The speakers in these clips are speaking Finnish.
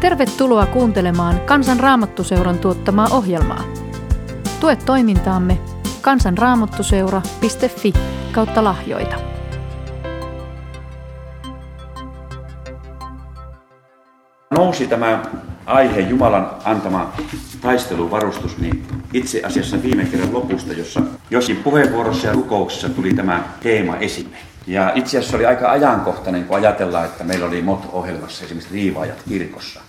Tervetuloa kuuntelemaan Kansan Raamattuseuran tuottamaa ohjelmaa. Tue toimintaamme kansanraamattuseura.fi kautta lahjoita. Nousi tämä aihe Jumalan antama taisteluvarustus, niin itse asiassa viime kerran lopusta, jossa joskin puheenvuorossa ja rukouksessa tuli tämä teema esille. Ja itse asiassa oli aika ajankohtainen, kun ajatellaan, että meillä oli MOT-ohjelmassa esimerkiksi riivaajat kirkossa.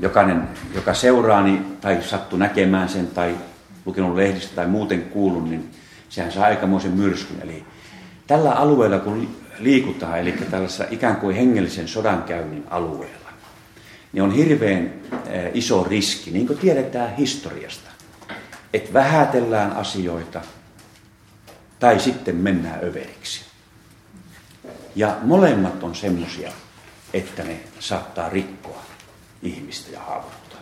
Jokainen, joka seuraani tai sattu näkemään sen tai lukenut lehdistä tai muuten kuullut, niin sehän saa aikamoisen myrskyn. Eli tällä alueella, kun liikutaan, eli tällaisessa ikään kuin hengellisen sodankäynnin alueella, niin on hirveän iso riski, niin kuin tiedetään historiasta, että vähätellään asioita tai sitten mennään överiksi. Ja molemmat on semmoisia, että ne saattaa rikkoa ihmistä ja haavoittaa.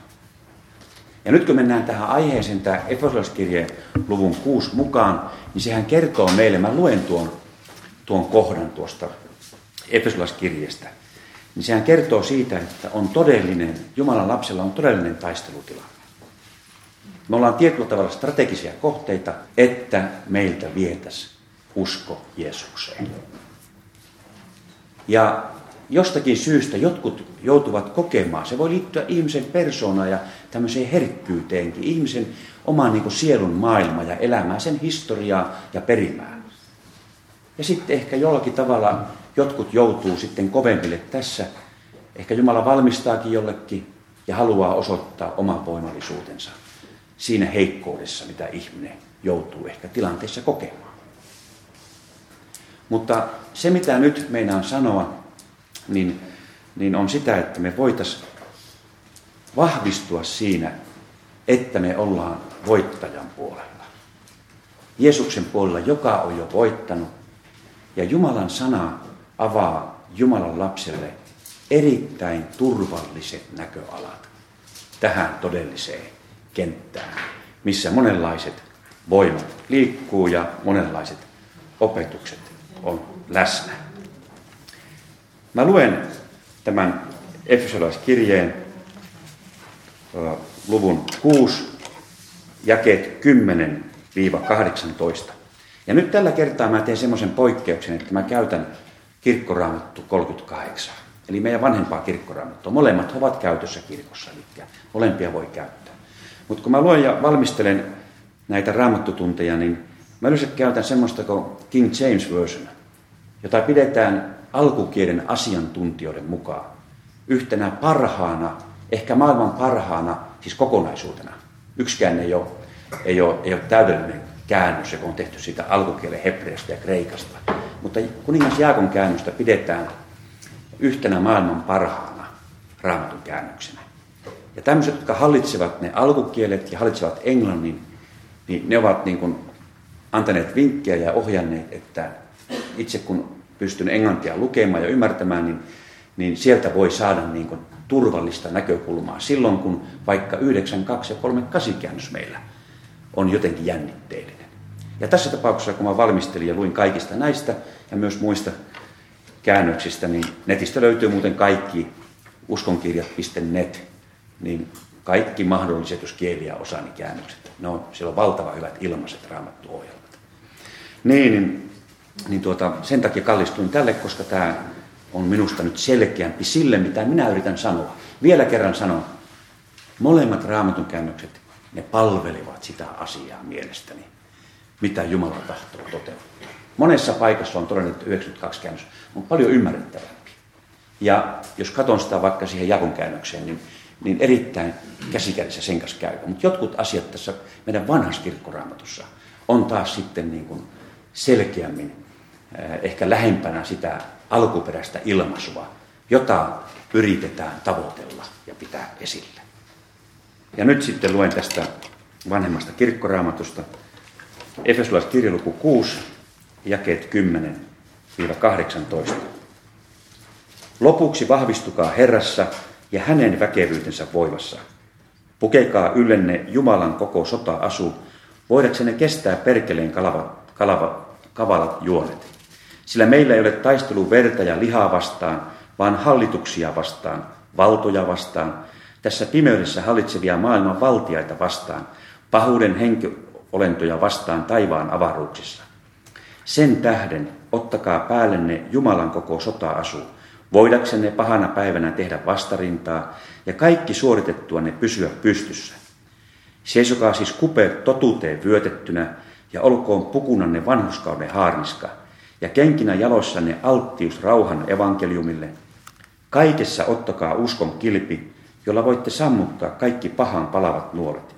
Ja nyt kun mennään tähän aiheeseen, tämä Efesolaiskirjeen luvun 6 mukaan, niin sehän kertoo meille, mä luen tuon, tuon kohdan tuosta Efesolaiskirjeestä, niin sehän kertoo siitä, että on todellinen, Jumalan lapsella on todellinen taistelutilanne. Me ollaan tietyllä tavalla strategisia kohteita, että meiltä vietäisi usko Jeesukseen. Ja jostakin syystä jotkut joutuvat kokemaan, se voi liittyä ihmisen persoonaan ja tämmöiseen herkkyyteenkin, ihmisen omaan niin sielun maailma ja elämään, sen historiaa ja perimään. Ja sitten ehkä jollakin tavalla jotkut joutuu sitten kovempille tässä. Ehkä Jumala valmistaakin jollekin ja haluaa osoittaa oman voimallisuutensa siinä heikkoudessa, mitä ihminen joutuu ehkä tilanteessa kokemaan. Mutta se, mitä nyt meinaan sanoa, niin, niin on sitä, että me voitaisiin vahvistua siinä, että me ollaan voittajan puolella. Jeesuksen puolella, joka on jo voittanut. Ja Jumalan sana avaa Jumalan lapselle erittäin turvalliset näköalat tähän todelliseen kenttään, missä monenlaiset voimat liikkuu ja monenlaiset opetukset on läsnä. Mä luen tämän Efesolaiskirjeen luvun 6, jakeet 10-18. Ja nyt tällä kertaa mä teen semmoisen poikkeuksen, että mä käytän kirkkoraamattu 38. Eli meidän vanhempaa kirkkoraamattua. Molemmat ovat käytössä kirkossa, eli molempia voi käyttää. Mutta kun mä luen ja valmistelen näitä raamattutunteja, niin mä yleensä käytän semmoista kuin King James Version, jota pidetään alkukielen asiantuntijoiden mukaan yhtenä parhaana, ehkä maailman parhaana, siis kokonaisuutena. Yksikään ei ole, ei ole, ei ole täydellinen käännös, joka on tehty siitä alkukielen hebreasta ja kreikasta. Mutta kuningas Jaakon käännöstä pidetään yhtenä maailman parhaana raamatun käännöksenä. Ja tämmöiset, jotka hallitsevat ne alkukielet ja hallitsevat englannin, niin ne ovat niin kuin antaneet vinkkejä ja ohjanneet, että itse kun pystyn englantia lukemaan ja ymmärtämään, niin, niin sieltä voi saada niin kuin turvallista näkökulmaa silloin, kun vaikka 92 ja 38 käännös meillä on jotenkin jännitteellinen. Ja tässä tapauksessa, kun mä valmistelin ja luin kaikista näistä ja myös muista käännöksistä, niin netistä löytyy muuten kaikki uskonkirjat.net, niin kaikki mahdolliset, jos kieliä osaa, niin käännökset. No, siellä on valtava hyvät ilmaiset raamattuohjelmat. Niin, niin tuota, sen takia kallistuin tälle, koska tämä on minusta nyt selkeämpi sille, mitä minä yritän sanoa. Vielä kerran sanon, molemmat raamatun käännökset, ne palvelevat sitä asiaa mielestäni, mitä Jumala tahtoo toteuttaa. Monessa paikassa on todennut, että 92 käännös on paljon ymmärrettävämpi. Ja jos katson sitä vaikka siihen jakon käännökseen, niin, niin erittäin käsikädessä sen kanssa käy. Mutta jotkut asiat tässä meidän vanhassa kirkkoraamatussa on taas sitten niin kuin selkeämmin ehkä lähempänä sitä alkuperäistä ilmaisua, jota yritetään tavoitella ja pitää esillä. Ja nyt sitten luen tästä vanhemmasta kirkkoraamatusta Efesolaiskirjaluku 6, jakeet 10-18. Lopuksi vahvistukaa Herrassa ja hänen väkevyytensä voivassa. Pukekaa yllenne Jumalan koko sota-asu, voidaksenne kestää perkeleen kalava, kalava, kavalat juonet. Sillä meillä ei ole taistelu verta ja lihaa vastaan, vaan hallituksia vastaan, valtoja vastaan, tässä pimeydessä hallitsevia maailman valtiaita vastaan, pahuuden henkiolentoja vastaan taivaan avaruuksissa. Sen tähden ottakaa päällenne Jumalan koko sota-asu, voidaksenne pahana päivänä tehdä vastarintaa ja kaikki suoritettuanne pysyä pystyssä. Seisokaa siis kupeet totuuteen vyötettynä ja olkoon pukunanne vanhuskauden haarniska ja kenkinä jaloissanne alttius rauhan evankeliumille. Kaikessa ottakaa uskon kilpi, jolla voitte sammuttaa kaikki pahan palavat nuolet.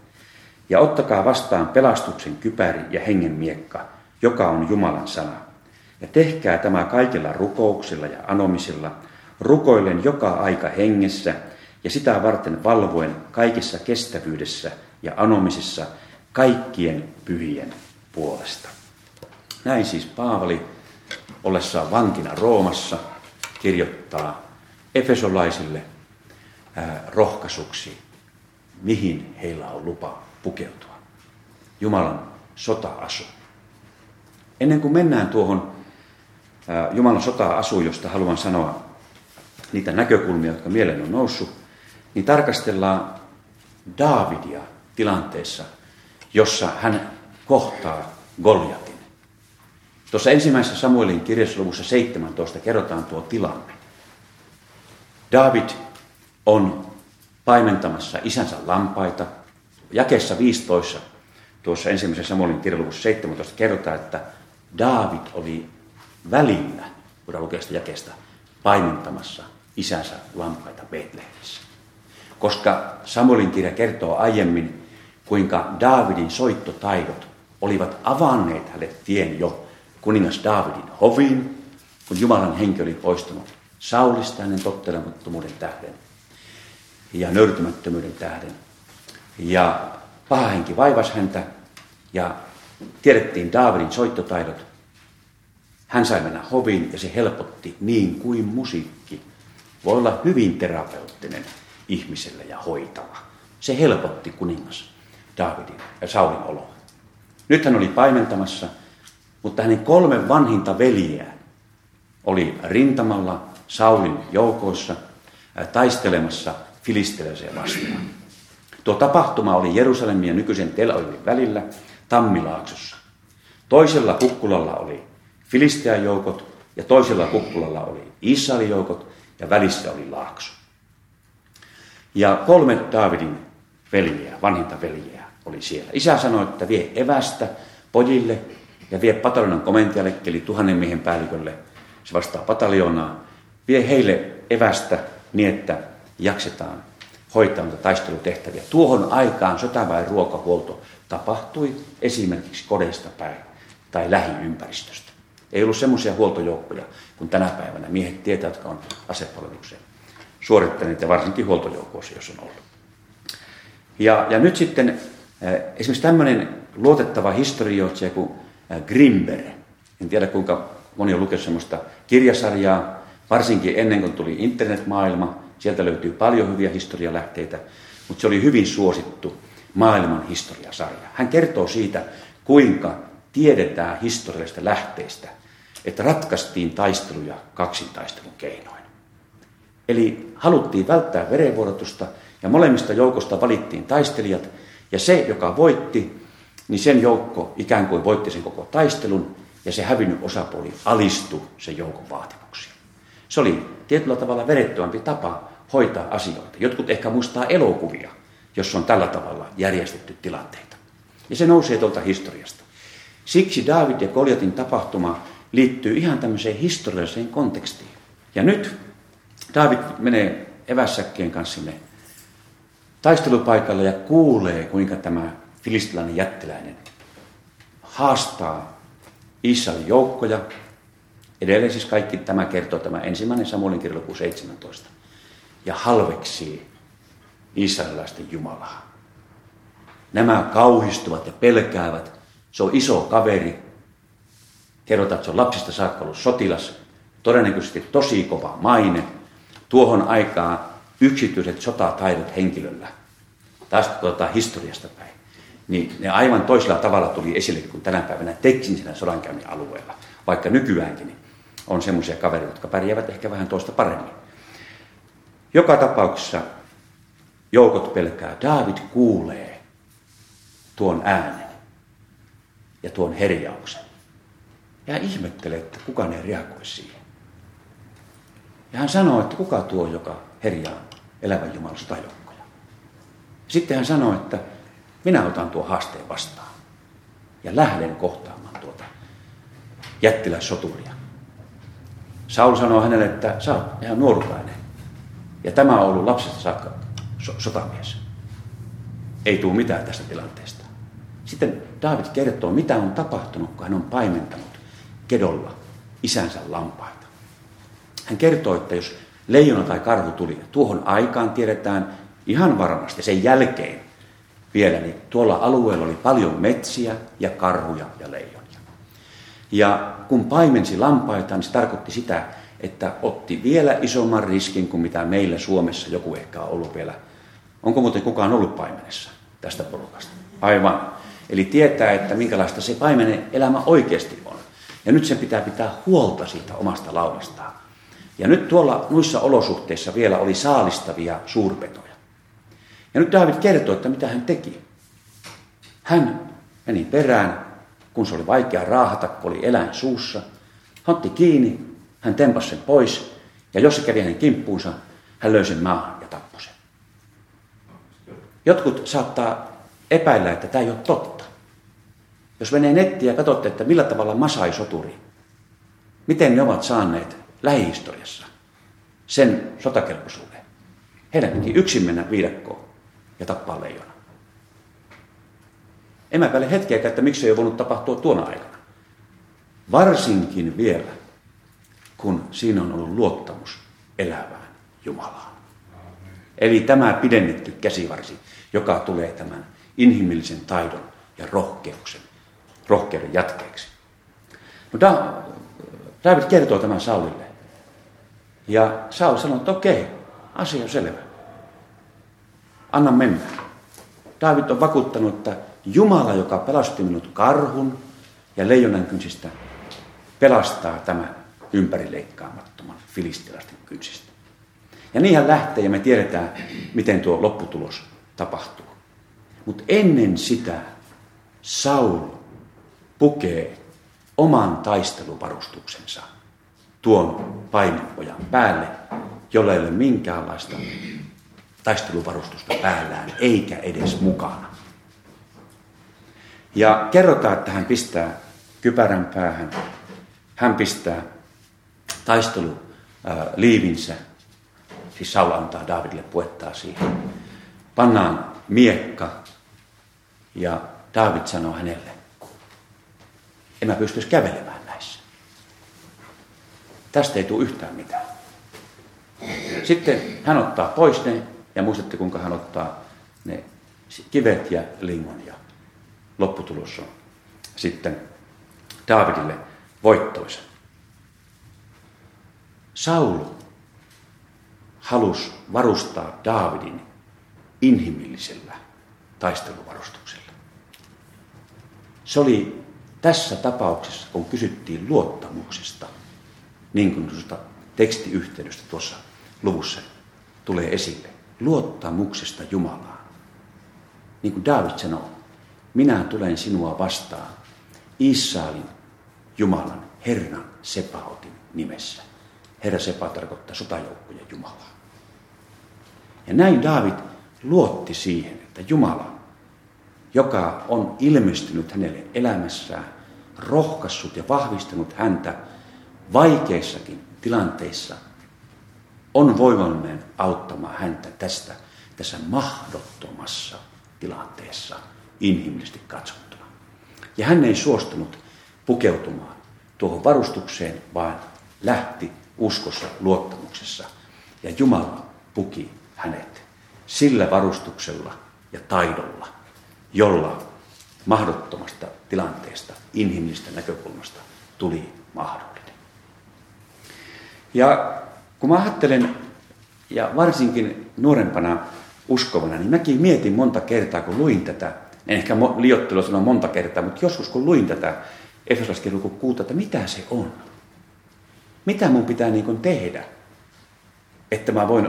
Ja ottakaa vastaan pelastuksen kypäri ja hengen miekka, joka on Jumalan sana. Ja tehkää tämä kaikilla rukouksilla ja anomisilla, rukoillen joka aika hengessä ja sitä varten valvoen kaikissa kestävyydessä ja anomisissa kaikkien pyhien puolesta. Näin siis Paavali, ollessaan vankina Roomassa, kirjoittaa efesolaisille rohkaisuksi, mihin heillä on lupa pukeutua. Jumalan sota-asu. Ennen kuin mennään tuohon Jumalan sota-asuun, josta haluan sanoa niitä näkökulmia, jotka mieleen on noussut, niin tarkastellaan Daavidia tilanteessa, jossa hän kohtaa Goljatin. Tuossa ensimmäisessä Samuelin kirjassa luvussa 17 kerrotaan tuo tilanne. David on paimentamassa isänsä lampaita. Jakeessa 15 tuossa ensimmäisessä Samuelin kirjaluvussa 17 kerrotaan, että David oli välillä, voidaan lukea sitä jakeesta, paimentamassa isänsä lampaita Betlehemissä. Koska Samuelin kirja kertoo aiemmin, kuinka Davidin soittotaidot olivat avanneet hänelle tien jo kuningas Davidin hoviin, kun Jumalan henki oli poistunut Saulista hänen tottelemattomuuden tähden ja nöyrtymättömyyden tähden. Ja paha henki vaivasi häntä ja tiedettiin Davidin soittotaidot. Hän sai mennä hoviin ja se helpotti niin kuin musiikki. Voi olla hyvin terapeuttinen ihmiselle ja hoitava. Se helpotti kuningas Davidin ja Saulin oloa. Nyt hän oli paimentamassa, mutta hänen kolme vanhinta veljeään oli rintamalla Saulin joukoissa taistelemassa filisteleeseen vastaan. Tuo tapahtuma oli Jerusalemin ja nykyisen Tel Avivin välillä Tammilaaksossa. Toisella kukkulalla oli Filistean joukot ja toisella kukkulalla oli Israelin joukot ja välissä oli laakso. Ja kolme Daavidin veljeä, vanhinta veljeä oli siellä. Isä sanoi, että vie evästä pojille ja vie pataljonan komentajalle, eli tuhannen miehen päällikölle, se vastaa pataljoonaa, vie heille evästä niin, että jaksetaan hoitaa niitä taistelutehtäviä. Tuohon aikaan sotaväen ruokahuolto tapahtui esimerkiksi kodeista päin tai lähiympäristöstä. Ei ollut semmoisia huoltojoukkoja kuin tänä päivänä miehet tietävät, jotka on asepalveluksen suorittaneet ja varsinkin huoltojoukoissa, jos on ollut. Ja, ja nyt sitten esimerkiksi tämmöinen luotettava historioitsija kuin Grimber, en tiedä kuinka moni on lukenut semmoista kirjasarjaa, varsinkin ennen kuin tuli internetmaailma, sieltä löytyy paljon hyviä historialähteitä, mutta se oli hyvin suosittu maailman historiasarja. Hän kertoo siitä, kuinka tiedetään historiallisista lähteistä, että ratkaistiin taisteluja kaksintaistelun keinoin. Eli haluttiin välttää verenvuorotusta ja molemmista joukosta valittiin taistelijat, ja se, joka voitti, niin sen joukko ikään kuin voitti sen koko taistelun, ja se hävinnyt osapuoli alistui sen joukon vaatimuksiin. Se oli tietyllä tavalla verettömämpi tapa hoitaa asioita. Jotkut ehkä muistaa elokuvia, jos on tällä tavalla järjestetty tilanteita. Ja se nousee tuolta historiasta. Siksi David ja Koljatin tapahtuma liittyy ihan tämmöiseen historialliseen kontekstiin. Ja nyt David menee evässäkkien kanssa sinne taistelupaikalle ja kuulee, kuinka tämä filistilainen jättiläinen haastaa Israelin joukkoja. Edelleen siis kaikki tämä kertoo tämä ensimmäinen Samuelin kirja 17. Ja halveksii israelilaisten Jumalaa. Nämä kauhistuvat ja pelkäävät. Se on iso kaveri. Kerrotaan, että se on lapsista saakka ollut sotilas. Todennäköisesti tosi kova maine. Tuohon aikaan yksityiset sotataidot henkilöllä, taas tuota, historiasta päin, niin ne aivan toisella tavalla tuli esille kuin tänä päivänä teknisellä sodankäynnin alueella. Vaikka nykyäänkin on semmoisia kavereita, jotka pärjäävät ehkä vähän toista paremmin. Joka tapauksessa joukot pelkää. David kuulee tuon äänen ja tuon herjauksen. Ja ihmettelee, että kukaan ei reagoi siihen. Ja hän sanoo, että kuka tuo, joka herjaa elävän Jumalan sotajoukkoja. Sitten hän sanoo, että minä otan tuo haasteen vastaan ja lähden kohtaamaan tuota jättiläissoturia. Saul sanoo hänelle, että sä oot ihan nuorukainen. Ja tämä on ollut lapsesta saakka so- sotamies. Ei tule mitään tästä tilanteesta. Sitten David kertoo, mitä on tapahtunut, kun hän on paimentanut kedolla isänsä lampaita. Hän kertoo, että jos leijona tai karhu tuli, tuohon aikaan tiedetään ihan varmasti sen jälkeen vielä, niin tuolla alueella oli paljon metsiä ja karhuja ja leijonia. Ja kun paimensi lampaita, niin se tarkoitti sitä, että otti vielä isomman riskin kuin mitä meillä Suomessa joku ehkä on ollut vielä. Onko muuten kukaan ollut paimenessa tästä porukasta? Aivan. Eli tietää, että minkälaista se paimenen elämä oikeasti on. Ja nyt sen pitää pitää huolta siitä omasta laulastaan. Ja nyt tuolla muissa olosuhteissa vielä oli saalistavia suurpetoja. Ja nyt David kertoo, että mitä hän teki. Hän meni perään, kun se oli vaikea raahata, kun oli eläin suussa. Hän otti kiinni, hän tempasi sen pois, ja jos se kävi hänen kimppuunsa, hän löi sen maahan ja tappoi sen. Jotkut saattaa epäillä, että tämä ei ole totta. Jos menee nettiin ja katsotte, että millä tavalla Masai soturi, miten ne ovat saaneet lähihistoriassa sen sotakelpoisuuden. Heidän piti yksin mennä viidakkoon ja tappaa leijona. En mä päälle hetkeäkään, että miksi ei ole voinut tapahtua tuona aikana. Varsinkin vielä, kun siinä on ollut luottamus elävään Jumalaan. Eli tämä pidennetty käsivarsi, joka tulee tämän inhimillisen taidon ja rohkeuksen, rohkeuden jatkeeksi. No, David kertoo tämän Saulille. Ja Saul sanoo, että okei, asia on selvä. Anna mennä. David on vakuuttanut, että Jumala, joka pelasti minut karhun ja leijonan kynsistä, pelastaa tämän ympärileikkaamattoman filistilaisten kynsistä. Ja niin hän lähtee ja me tiedetään, miten tuo lopputulos tapahtuu. Mutta ennen sitä Saul pukee oman taisteluvarustuksensa tuon paimenpojan päälle, jolla ei ole minkäänlaista taisteluvarustusta päällään, eikä edes mukana. Ja kerrotaan, että hän pistää kypärän päähän, hän pistää taisteluliivinsä, siis Saul antaa Davidille puettaa siihen. Pannaan miekka ja David sanoo hänelle, en mä pystyisi kävelemään näissä. Tästä ei tule yhtään mitään. Sitten hän ottaa pois ne, ja muistatte kuinka hän ottaa ne kivet ja lingon, ja lopputulos on sitten Davidille voittoisa. Saul halusi varustaa Daavidin inhimillisellä taisteluvarustuksella. Se oli tässä tapauksessa, kun kysyttiin luottamuksesta, niin kuin tuosta tekstiyhteydestä tuossa luvussa tulee esille, luottamuksesta Jumalaan. Niin kuin David sanoo, minä tulen sinua vastaan Israelin Jumalan Herran Sepaotin nimessä. Herra Sepa tarkoittaa sotajoukkojen Jumalaa. Ja näin David luotti siihen, että Jumala joka on ilmestynyt hänelle elämässään, rohkassut ja vahvistanut häntä vaikeissakin tilanteissa, on voimallinen auttamaan häntä tästä tässä mahdottomassa tilanteessa inhimillisesti katsottuna. Ja hän ei suostunut pukeutumaan tuohon varustukseen, vaan lähti uskossa, luottamuksessa. Ja Jumala puki hänet sillä varustuksella ja taidolla, jolla mahdottomasta tilanteesta, inhimillistä näkökulmasta tuli mahdollinen. Ja kun mä ajattelen, ja varsinkin nuorempana uskovana, niin mäkin mietin monta kertaa, kun luin tätä, en ehkä liiottelu sanoa monta kertaa, mutta joskus kun luin tätä Efesolaskin luku kuuta, että mitä se on? Mitä mun pitää niin tehdä, että mä voin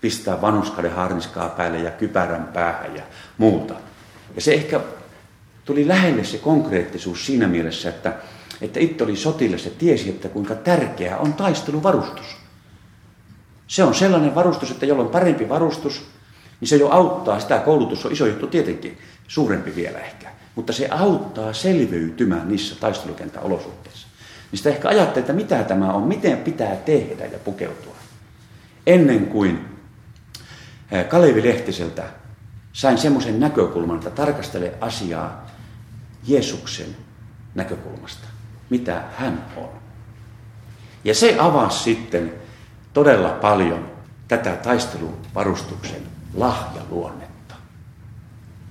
pistää vanuskaden harniskaa päälle ja kypärän päähän ja muuta. Ja se ehkä tuli lähelle se konkreettisuus siinä mielessä, että, että itse oli sotilas ja tiesi, että kuinka tärkeää on taisteluvarustus. Se on sellainen varustus, että jolla on parempi varustus, niin se jo auttaa, sitä koulutus on iso juttu tietenkin, suurempi vielä ehkä, mutta se auttaa selviytymään niissä taistelukentän olosuhteissa. Niin sitä ehkä ajattelee, että mitä tämä on, miten pitää tehdä ja pukeutua. Ennen kuin Kalevi Lehtiseltä sain semmoisen näkökulman, että tarkastele asiaa Jeesuksen näkökulmasta, mitä hän on. Ja se avasi sitten todella paljon tätä taisteluvarustuksen lahjaluonnetta.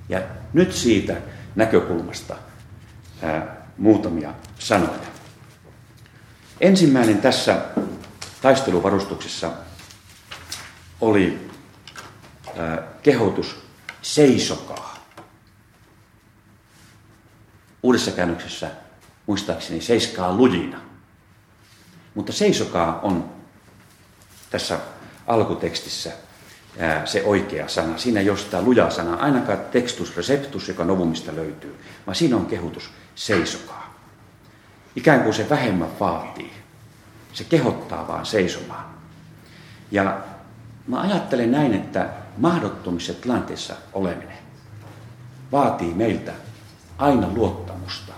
Ja nyt siitä näkökulmasta ää, muutamia sanoja. Ensimmäinen tässä taisteluvarustuksessa oli ää, kehotus seisokaa. Uudessa käännöksessä muistaakseni seiskaa lujina. Mutta seisokaa on tässä alkutekstissä se oikea sana. Siinä ei ole sitä lujaa sanaa, ainakaan textus receptus, joka novumista löytyy, vaan siinä on kehutus seisokaa. Ikään kuin se vähemmän vaatii. Se kehottaa vaan seisomaan. Ja mä ajattelen näin, että mahdottomissa tilanteissa oleminen vaatii meiltä aina luottamusta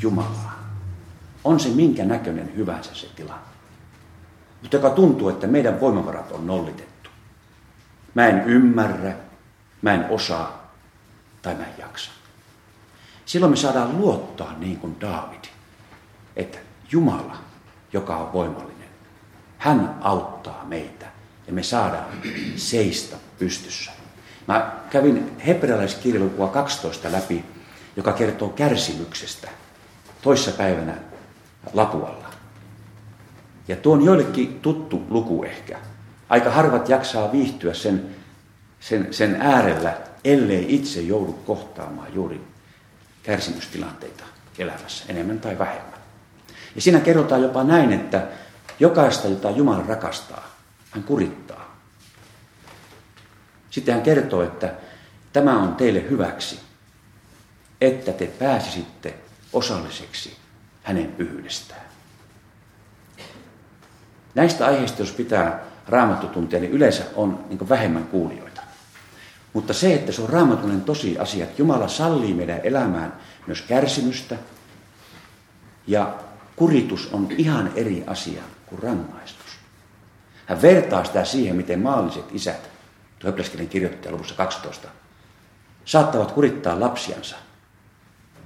Jumalaan. On se minkä näköinen hyvänsä se tilanne. Mutta joka tuntuu, että meidän voimavarat on nollitettu. Mä en ymmärrä, mä en osaa tai mä en jaksa. Silloin me saadaan luottaa niin kuin Daavid, että Jumala, joka on voimallinen, hän auttaa meitä ja me saadaan seistä pystyssä. Mä kävin hebrealaiskirjalukua 12 läpi, joka kertoo kärsimyksestä toissa päivänä Lapualla. Ja tuo on joillekin tuttu luku ehkä. Aika harvat jaksaa viihtyä sen, sen, sen äärellä, ellei itse joudu kohtaamaan juuri kärsimystilanteita elämässä, enemmän tai vähemmän. Ja siinä kerrotaan jopa näin, että jokaista, jota Jumala rakastaa, hän kurittaa. Sitten hän kertoo, että tämä on teille hyväksi, että te pääsisitte osalliseksi hänen pyhyydestään. Näistä aiheista, jos pitää raamattutuntia, niin yleensä on niin vähemmän kuulijoita. Mutta se, että se on raamatullinen tosi asia, että Jumala sallii meidän elämään myös kärsimystä, ja kuritus on ihan eri asia kuin rangaistus. Hän vertaa sitä siihen, miten maalliset isät, tuo kirjoittaja luvussa 12, saattavat kurittaa lapsiansa,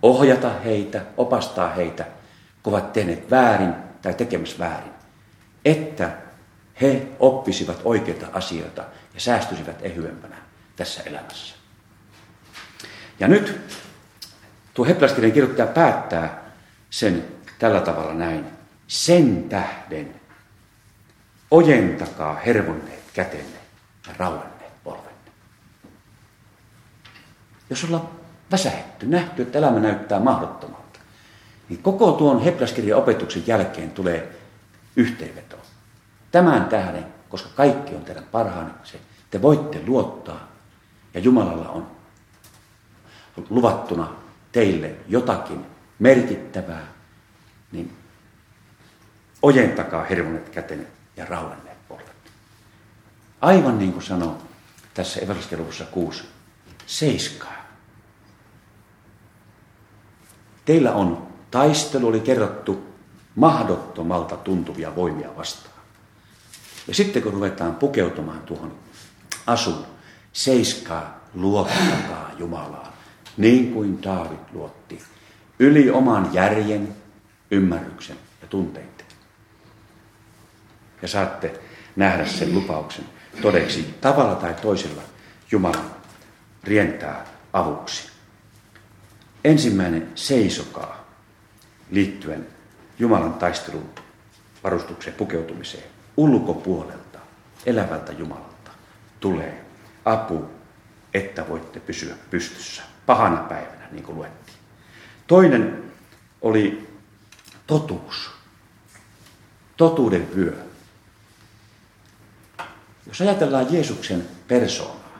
ohjata heitä, opastaa heitä, kun ovat tehneet väärin tai tekemässä väärin, että he oppisivat oikeita asioita ja säästyisivät ehyempänä tässä elämässä. Ja nyt tuo Hebreaskelin kirjoittaja päättää sen tällä tavalla näin. Sen tähden ojentakaa hervonneet kätenne ja rauenneet polvenne. Jos ollaan väsähetty, nähty, että elämä näyttää mahdottomalta, niin koko tuon Hebraskirjan opetuksen jälkeen tulee yhteenveto. Tämän tähden, koska kaikki on teidän parhaanne, se te voitte luottaa ja Jumalalla on luvattuna teille jotakin merkittävää, niin ojentakaa hervonet kätenne ja rauhanneet polvet. Aivan niin kuin sanoo tässä evankeliussa 6, seiskaa. Teillä on taistelu, oli kerrottu, mahdottomalta tuntuvia voimia vastaan. Ja sitten kun ruvetaan pukeutumaan tuohon asun, seiskaa, luottakaa Jumalaa, niin kuin Daavid luotti, yli oman järjen, ymmärryksen ja tunteiden ja saatte nähdä sen lupauksen todeksi. Tavalla tai toisella Jumala rientää avuksi. Ensimmäinen seisokaa liittyen Jumalan taistelun varustuksen pukeutumiseen. Ulkopuolelta, elävältä Jumalalta tulee apu, että voitte pysyä pystyssä pahana päivänä, niin kuin luettiin. Toinen oli totuus, totuuden vyö. Jos ajatellaan Jeesuksen persoonaa,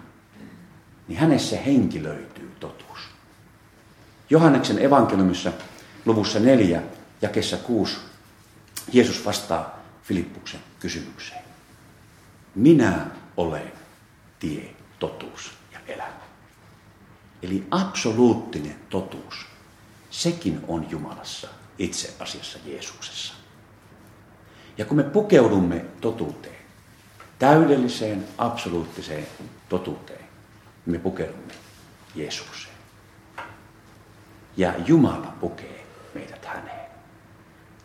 niin hänessä henkilöityy totuus. Johanneksen evankeliumissa luvussa 4, jakessa 6, Jeesus vastaa Filippuksen kysymykseen. Minä olen tie, totuus ja elämä. Eli absoluuttinen totuus, sekin on Jumalassa itse asiassa Jeesuksessa. Ja kun me pukeudumme totuuteen, täydelliseen, absoluuttiseen totuuteen, me pukeudumme Jeesukseen. Ja Jumala pukee meidät häneen.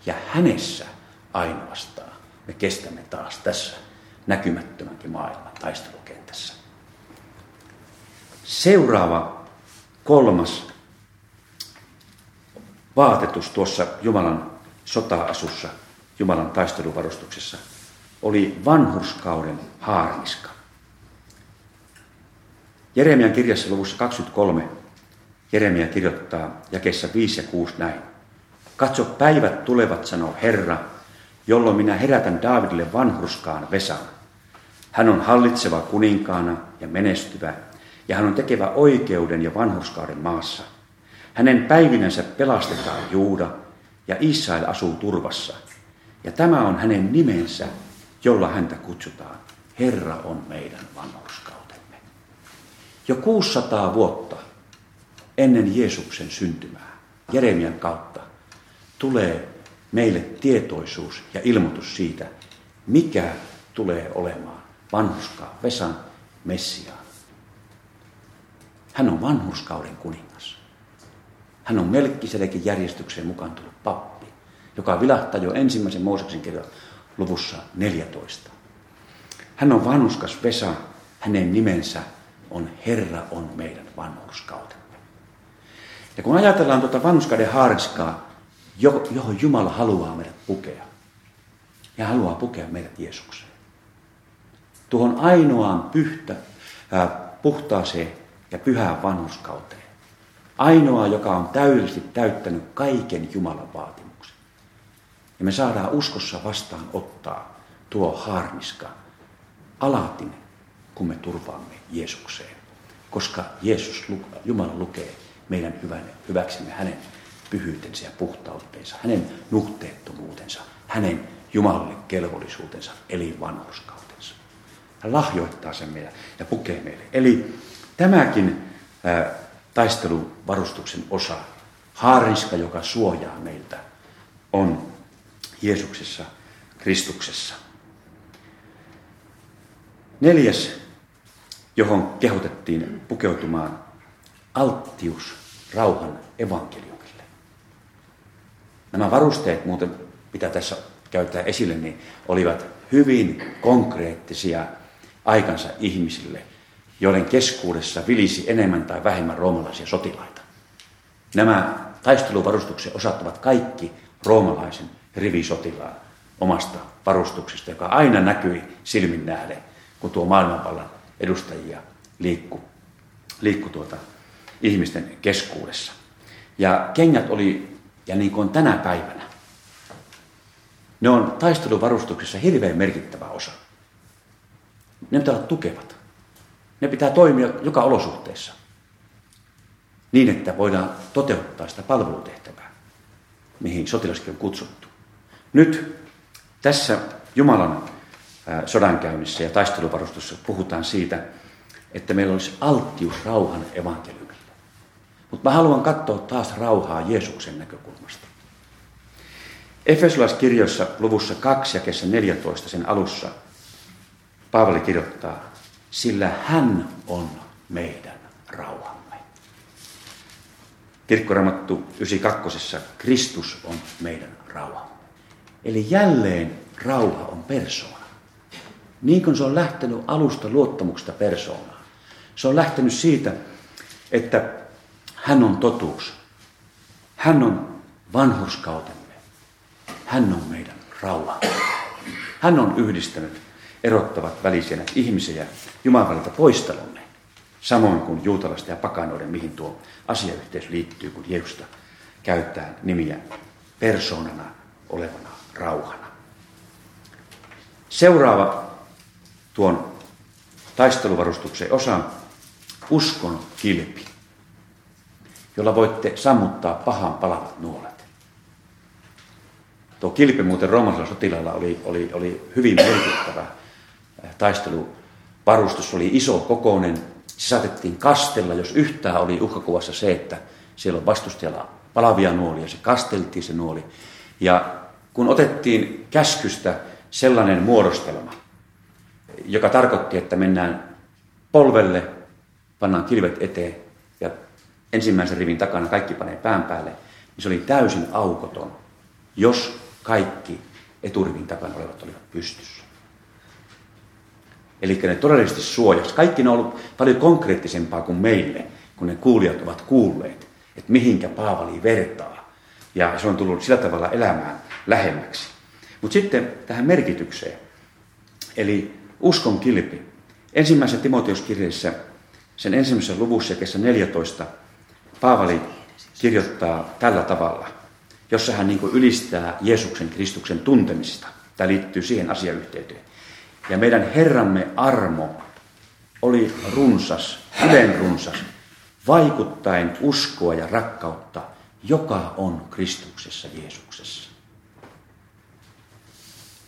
Ja hänessä ainoastaan me kestämme taas tässä näkymättömänkin maailman taistelukentässä. Seuraava kolmas vaatetus tuossa Jumalan sota-asussa, Jumalan taisteluvarustuksessa, oli vanhurskauden haarniska. Jeremian kirjassa luvussa 23 Jeremia kirjoittaa jakessa 5 ja 6 näin. Katso, päivät tulevat, sanoo Herra, jolloin minä herätän Daavidille vanhurskaan Vesan. Hän on hallitseva kuninkaana ja menestyvä, ja hän on tekevä oikeuden ja vanhurskauden maassa. Hänen päivinänsä pelastetaan Juuda, ja Israel asuu turvassa. Ja tämä on hänen nimensä, jolla häntä kutsutaan. Herra on meidän vanhurskautemme. Jo 600 vuotta ennen Jeesuksen syntymää, Jeremian kautta, tulee meille tietoisuus ja ilmoitus siitä, mikä tulee olemaan vanhuskaa Vesan Messiaan. Hän on vanhurskauden kuningas. Hän on Melkkisedekin järjestykseen mukaan tullut pappi, joka vilahtaa jo ensimmäisen Mooseksen kirjan luvussa 14. Hän on vanhuskas Vesa, hänen nimensä on Herra on meidän vanhurskautemme. Ja kun ajatellaan tuota vanhuskauden haariskaa, johon Jumala haluaa meidät pukea, ja haluaa pukea meidät Jeesukseen. Tuohon ainoaan pyhtä, ää, puhtaaseen ja pyhään vanhuskauteen. Ainoa, joka on täydellisesti täyttänyt kaiken Jumalan vaatimuksen. Ja me saadaan uskossa vastaan ottaa tuo harmiska alatin, kun me turvaamme Jeesukseen. Koska Jeesus, Jumala lukee meidän hyväksemme hänen pyhyytensä ja puhtautensa, hänen nuhteettomuutensa, hänen Jumalalle kelvollisuutensa, eli vanhurskautensa. Hän lahjoittaa sen meille ja pukee meille. Eli tämäkin ää, taisteluvarustuksen osa, haariska, joka suojaa meiltä, on Jeesuksessa, Kristuksessa. Neljäs, johon kehotettiin pukeutumaan, alttius rauhan evankeliumille. Nämä varusteet muuten, mitä tässä käyttää esille, niin olivat hyvin konkreettisia aikansa ihmisille, joiden keskuudessa vilisi enemmän tai vähemmän roomalaisia sotilaita. Nämä taisteluvarustuksen osat ovat kaikki roomalaisen rivisotilaan omasta varustuksesta, joka aina näkyi silmin nähden, kun tuo maailmanvallan edustajia liikku, liikku tuota ihmisten keskuudessa. Ja kengät oli, ja niin kuin tänä päivänä, ne on taisteluvarustuksessa hirveän merkittävä osa. Ne pitää olla tukevat. Ne pitää toimia joka olosuhteessa. Niin, että voidaan toteuttaa sitä palvelutehtävää, mihin sotilaskin on kutsuttu. Nyt tässä Jumalan sodankäynnissä ja taisteluvarustussa puhutaan siitä, että meillä olisi alttius rauhan evankeliumille. Mutta mä haluan katsoa taas rauhaa Jeesuksen näkökulmasta. Efesolaiskirjoissa luvussa 2 ja kesä 14 sen alussa Paavali kirjoittaa, sillä hän on meidän rauhamme. Kirkkoramattu 92. Kristus on meidän rauhamme. Eli jälleen rauha on persoona. Niin kuin se on lähtenyt alusta luottamuksesta persoonaan. Se on lähtenyt siitä, että hän on totuus. Hän on vanhurskautemme. Hän on meidän rauha. Hän on yhdistänyt erottavat välisiä ihmisiä Jumalalta poistelunne. Samoin kuin juutalaisten ja pakanoiden, mihin tuo asiayhteys liittyy, kun Jeesusta käyttää nimiä persoonana olevana rauhana. Seuraava tuon taisteluvarustuksen osa, uskon kilpi, jolla voitte sammuttaa pahan palavat nuolet. Tuo kilpi muuten roomalaisella sotilaalla oli, oli, oli hyvin merkittävä taisteluvarustus, oli iso kokoinen. Se saatettiin kastella, jos yhtään oli uhkakuvassa se, että siellä on vastustajalla palavia nuolia. Se kasteltiin se nuoli. Ja kun otettiin käskystä sellainen muodostelma, joka tarkoitti, että mennään polvelle, pannaan kilvet eteen ensimmäisen rivin takana kaikki panee pään päälle, niin se oli täysin aukoton, jos kaikki eturivin takana olevat olivat pystyssä. Eli ne todellisesti suojasi. Kaikki ne on ollut paljon konkreettisempaa kuin meille, kun ne kuulijat ovat kuulleet, että mihinkä Paavali vertaa. Ja se on tullut sillä tavalla elämään lähemmäksi. Mutta sitten tähän merkitykseen. Eli uskon kilpi. Ensimmäisessä Timoteoskirjeessä, sen ensimmäisessä luvussa kesä 14, Paavali kirjoittaa tällä tavalla, jossa hän niin ylistää Jeesuksen Kristuksen tuntemista. Tämä liittyy siihen asiayhteyteen. Ja meidän Herramme armo oli runsas, ylen runsas, vaikuttaen uskoa ja rakkautta, joka on Kristuksessa Jeesuksessa.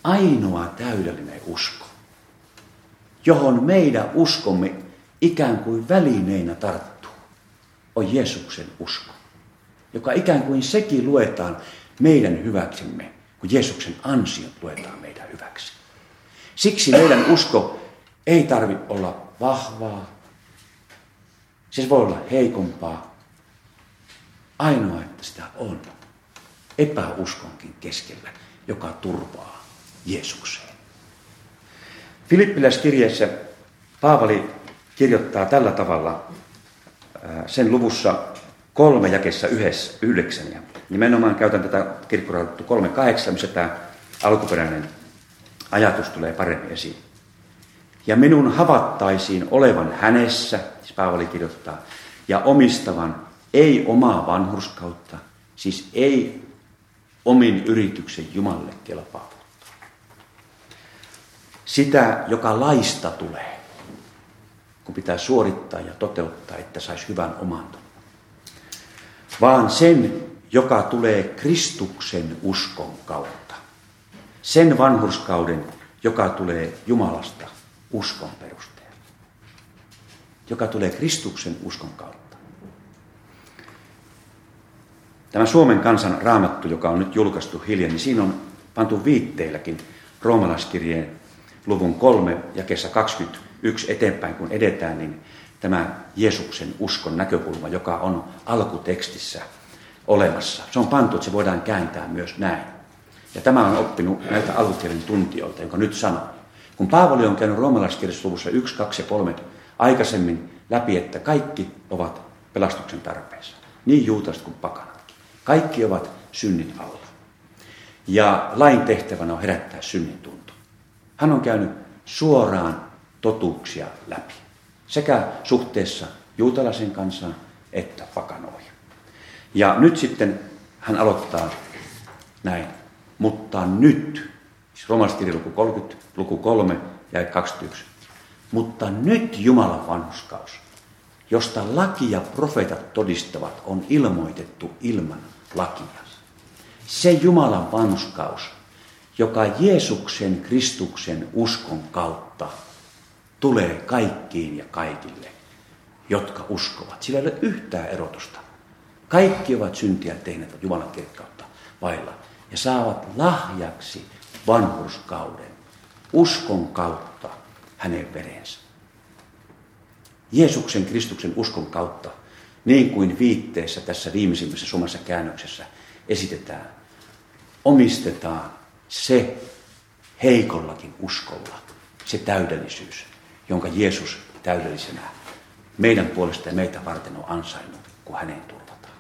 Ainoa täydellinen usko, johon meidän uskomme ikään kuin välineinä tarttuu, on Jeesuksen usko, joka ikään kuin sekin luetaan meidän hyväksemme, kun Jeesuksen ansiot luetaan meidän hyväksi. Siksi meidän usko ei tarvi olla vahvaa, se voi olla heikompaa. Ainoa, että sitä on epäuskonkin keskellä, joka turvaa Jeesukseen. Filippiläiskirjeessä Paavali kirjoittaa tällä tavalla sen luvussa kolme jakessa yhdessä, yhdeksän. Ja nimenomaan käytän tätä kirkkoraudattu kolme kahdeksan, missä tämä alkuperäinen ajatus tulee paremmin esiin. Ja minun havattaisiin olevan hänessä, siis Paavali kirjoittaa, ja omistavan ei omaa vanhurskautta, siis ei omin yrityksen Jumalle kelpaavuutta. Sitä, joka laista tulee, kun pitää suorittaa ja toteuttaa, että saisi hyvän omanton. Vaan sen, joka tulee Kristuksen uskon kautta. Sen vanhurskauden, joka tulee Jumalasta uskon perusteella. Joka tulee Kristuksen uskon kautta. Tämä Suomen kansan raamattu, joka on nyt julkaistu hiljan, niin siinä on pantu viitteilläkin roomalaiskirjeen luvun 3 ja kesä 21 eteenpäin, kun edetään, niin tämä Jeesuksen uskon näkökulma, joka on alkutekstissä olemassa. Se on pantu, että se voidaan kääntää myös näin. Ja tämä on oppinut näiltä alkukielen tuntijoilta, jonka nyt sanon. Kun Paavali on käynyt roomalaiskirjassa luvussa 1, 2 ja 3 aikaisemmin läpi, että kaikki ovat pelastuksen tarpeessa. Niin juutalaiset kuin pakanatkin. Kaikki ovat synnin alla. Ja lain tehtävänä on herättää synnin tunto. Hän on käynyt suoraan totuuksia läpi. Sekä suhteessa juutalaisen kansaan että pakanoihin. Ja nyt sitten hän aloittaa näin. Mutta nyt, siis romalaiskirja luku 30, luku 3 ja 21. Mutta nyt Jumalan vanhuskaus, josta laki ja profeetat todistavat, on ilmoitettu ilman lakia. Se Jumalan vanhuskaus, joka Jeesuksen Kristuksen uskon kautta tulee kaikkiin ja kaikille, jotka uskovat. Sillä ei ole yhtään erotusta. Kaikki ovat syntiä tehneet Jumalan kirkkautta vailla ja saavat lahjaksi vanhurskauden uskon kautta hänen verensä. Jeesuksen Kristuksen uskon kautta, niin kuin viitteessä tässä viimeisimmässä somassa käännöksessä esitetään, omistetaan se heikollakin uskolla, se täydellisyys, jonka Jeesus täydellisenä meidän puolesta ja meitä varten on ansainnut, kun hänen turvataan.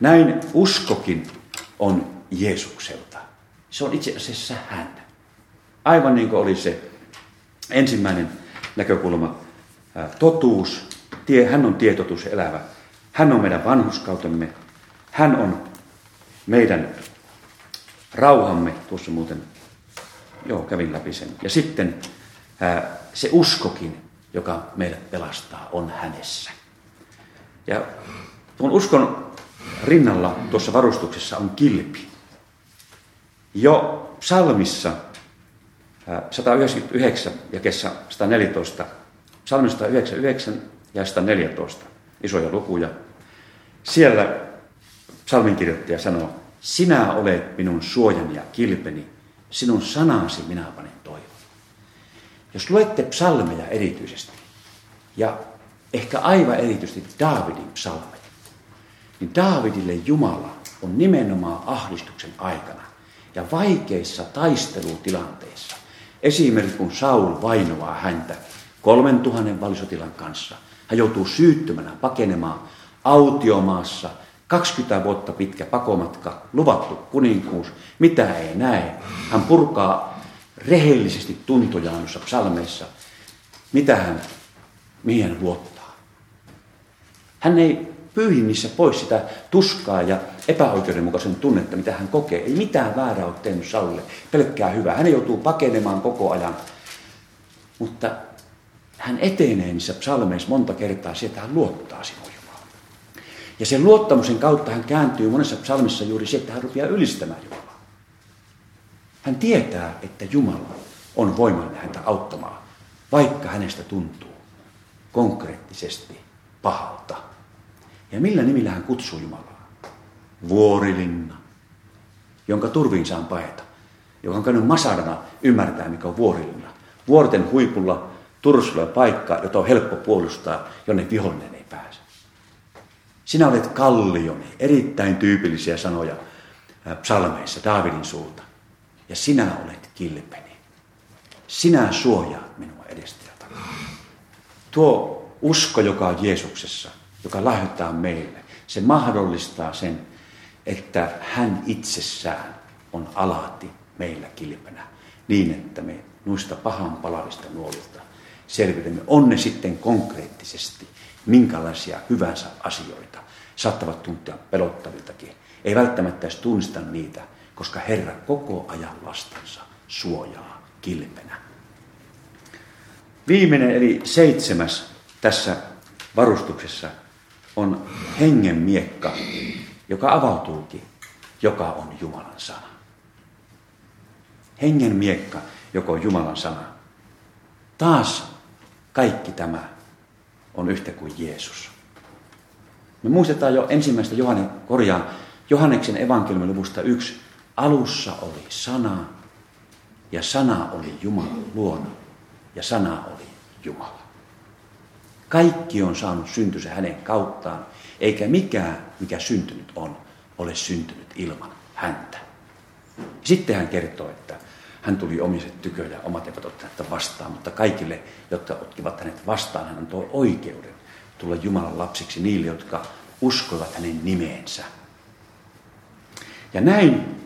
Näin uskokin on Jeesukselta. Se on itse asiassa hän. Aivan niin kuin oli se ensimmäinen näkökulma, totuus, tie, hän on tietotus elävä. Hän on meidän vanhuskautemme. Hän on meidän rauhamme. Tuossa muuten, joo, kävin läpi sen. Ja sitten se uskokin, joka meidät pelastaa, on hänessä. Ja tuon uskon rinnalla tuossa varustuksessa on kilpi. Jo psalmissa 199 ja kesä 114, psalmissa 199 ja 114, isoja lukuja. Siellä psalminkirjoittaja sanoo, sinä olet minun suojani ja kilpeni, sinun sanasi minä panen. Jos luette psalmeja erityisesti, ja ehkä aivan erityisesti Daavidin psalmeja, niin Daavidille Jumala on nimenomaan ahdistuksen aikana ja vaikeissa taistelutilanteissa. Esimerkiksi kun Saul vainoaa häntä kolmen tuhannen valisotilan kanssa. Hän joutuu syyttömänä pakenemaan autiomaassa 20 vuotta pitkä pakomatka, luvattu kuninkuus, mitä ei näe. Hän purkaa rehellisesti tuntojaan noissa psalmeissa, mitä hän, mihin hän luottaa. Hän ei pyyhi niissä pois sitä tuskaa ja epäoikeudenmukaisen tunnetta, mitä hän kokee. Ei mitään väärää ole tehnyt Saulle, pelkkää hyvää. Hän joutuu pakenemaan koko ajan. Mutta hän etenee niissä psalmeissa monta kertaa sieltä, että hän luottaa Jumalaan. Ja sen luottamuksen kautta hän kääntyy monessa psalmissa juuri se, että hän rupeaa ylistämään Jumalaa. Hän tietää, että Jumala on voimallinen häntä auttamaan, vaikka hänestä tuntuu konkreettisesti pahalta. Ja millä nimillä hän kutsuu Jumalaa? Vuorilinna, jonka turviin saan paeta. Joka on käynyt Masarana ymmärtää, mikä on vuorilinna. Vuorten huipulla Tursulla paikka, jota on helppo puolustaa, jonne vihollinen ei pääse. Sinä olet kallioni, erittäin tyypillisiä sanoja psalmeissa Daavidin suulta. Ja sinä olet kilpeni. Sinä suojaat minua edestä ja takaa. Tuo usko, joka on Jeesuksessa, joka lahjoittaa meille, se mahdollistaa sen, että hän itsessään on alati meillä kilpenä niin, että me noista pahan palavista nuolista selviydymme. On ne sitten konkreettisesti minkälaisia hyvänsä asioita. Saattavat tuntea pelottaviltakin. Ei välttämättä edes tunnista niitä, koska Herra koko ajan lastansa suojaa kilpenä. Viimeinen eli seitsemäs tässä varustuksessa on hengen miekka, joka avautuukin, joka on Jumalan sana. Hengen miekka, joka on Jumalan sana. Taas kaikki tämä on yhtä kuin Jeesus. Me muistetaan jo ensimmäistä Johanne, korjaan, Johanneksen evankeliumin luvusta yksi. Alussa oli sana, ja sana oli Jumalan luona, ja sana oli Jumala. Kaikki on saanut syntynsä hänen kauttaan, eikä mikään, mikä syntynyt on, ole syntynyt ilman häntä. Sitten hän kertoo, että hän tuli omiset tykö ja omat eivät ottaneet vastaan, mutta kaikille, jotka ottivat hänet vastaan, hän antoi oikeuden tulla Jumalan lapsiksi niille, jotka uskoivat hänen nimeensä. Ja näin,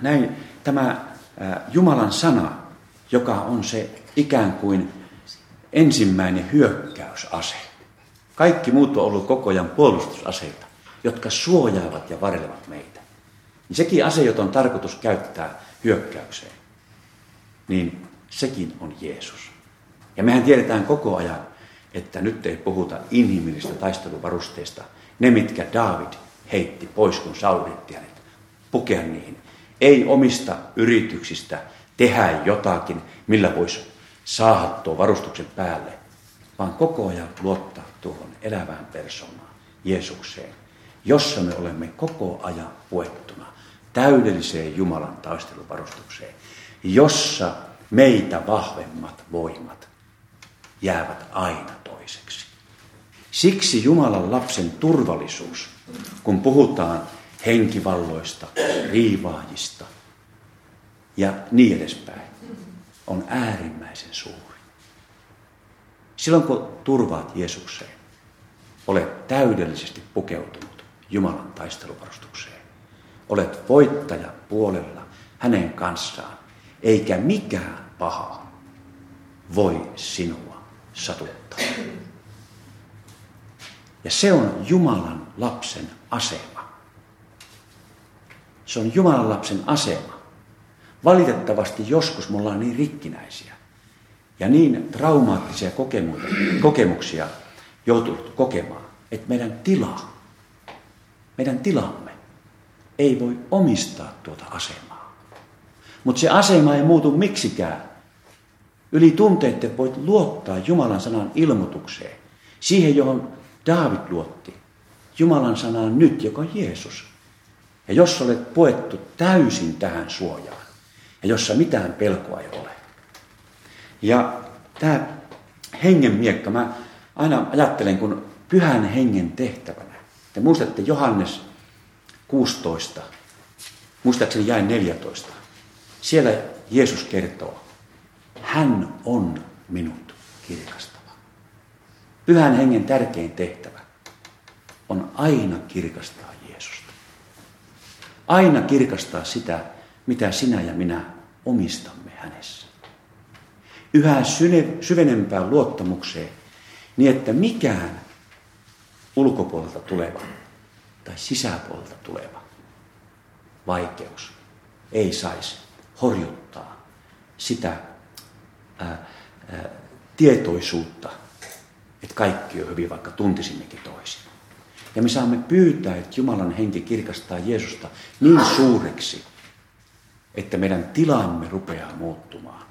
näin tämä Jumalan sana, joka on se ikään kuin ensimmäinen hyökkäysase. Kaikki muut on ollut koko ajan puolustusaseita, jotka suojaavat ja varelevat meitä. Niin sekin ase, jota on tarkoitus käyttää hyökkäykseen, niin sekin on Jeesus. Ja mehän tiedetään koko ajan, että nyt ei puhuta inhimillistä taisteluvarusteista. Ne, mitkä David heitti pois, kun Saul hänet, pukea niihin. Ei omista yrityksistä tehdä jotakin, millä voisi saada tuon varustuksen päälle, vaan koko ajan luottaa tuohon elävään persoonaan, Jeesukseen, jossa me olemme koko ajan puettuna täydelliseen Jumalan taisteluvarustukseen, jossa meitä vahvemmat voimat jäävät aina toiseksi. Siksi Jumalan lapsen turvallisuus, kun puhutaan henkivalloista, riivaajista ja niin edespäin, on äärimmäisen suuri. Silloin kun turvaat Jeesukseen, olet täydellisesti pukeutunut Jumalan taisteluvarustukseen. Olet voittajan puolella hänen kanssaan, eikä mikään paha voi sinua satuttaa. Ja se on Jumalan lapsen asema. Se on Jumalan lapsen asema. Valitettavasti joskus me ollaan niin rikkinäisiä, ja niin traumaattisia kokemuksia joutunut kokemaan, että meidän tila, meidän tilamme ei voi omistaa tuota asemaa. Mutta se asema ei muutu miksikään. Yli tunteiden voit luottaa Jumalan sanan ilmoitukseen, siihen johon Daavid luotti. Jumalan sanaan nyt, joka on Jeesus. Ja jos olet poettu täysin tähän suojaan, ja jossa mitään pelkoa ei ole. Ja tämä hengen miekka, mä aina ajattelen, kun pyhän hengen tehtävänä. Te muistatte Johannes 16, muistaakseni jäi 14. Siellä Jeesus kertoo, hän on minut kirkastava. Pyhän hengen tärkein tehtävä on aina kirkastaa Jeesusta. Aina kirkastaa sitä, mitä sinä ja minä omistamme hänessä. Yhä syvenempään luottamukseen, niin että mikään ulkopuolelta tuleva tai sisäpuolelta tuleva vaikeus ei saisi horjuttaa sitä ää, ää, tietoisuutta, että kaikki on hyvin, vaikka tuntisimmekin toisin. Ja me saamme pyytää, että Jumalan henki kirkastaa Jeesusta niin suureksi, että meidän tilamme rupeaa muuttumaan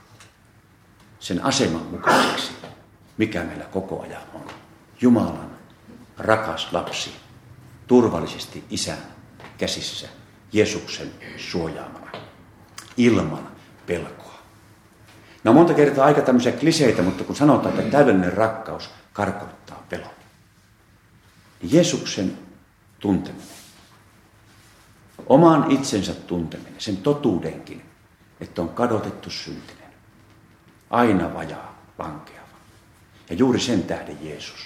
sen aseman mukaiseksi, mikä meillä koko ajan on. Jumalan rakas lapsi, turvallisesti isän käsissä, Jeesuksen suojaamana, ilman pelkoa. No monta kertaa aika tämmöisiä kliseitä, mutta kun sanotaan, että täydellinen rakkaus karkottaa pelon. Jeesuksen tunteminen, oman itsensä tunteminen, sen totuudenkin, että on kadotettu syntinen, aina vajaa, lankeava. Ja juuri sen tähden Jeesus.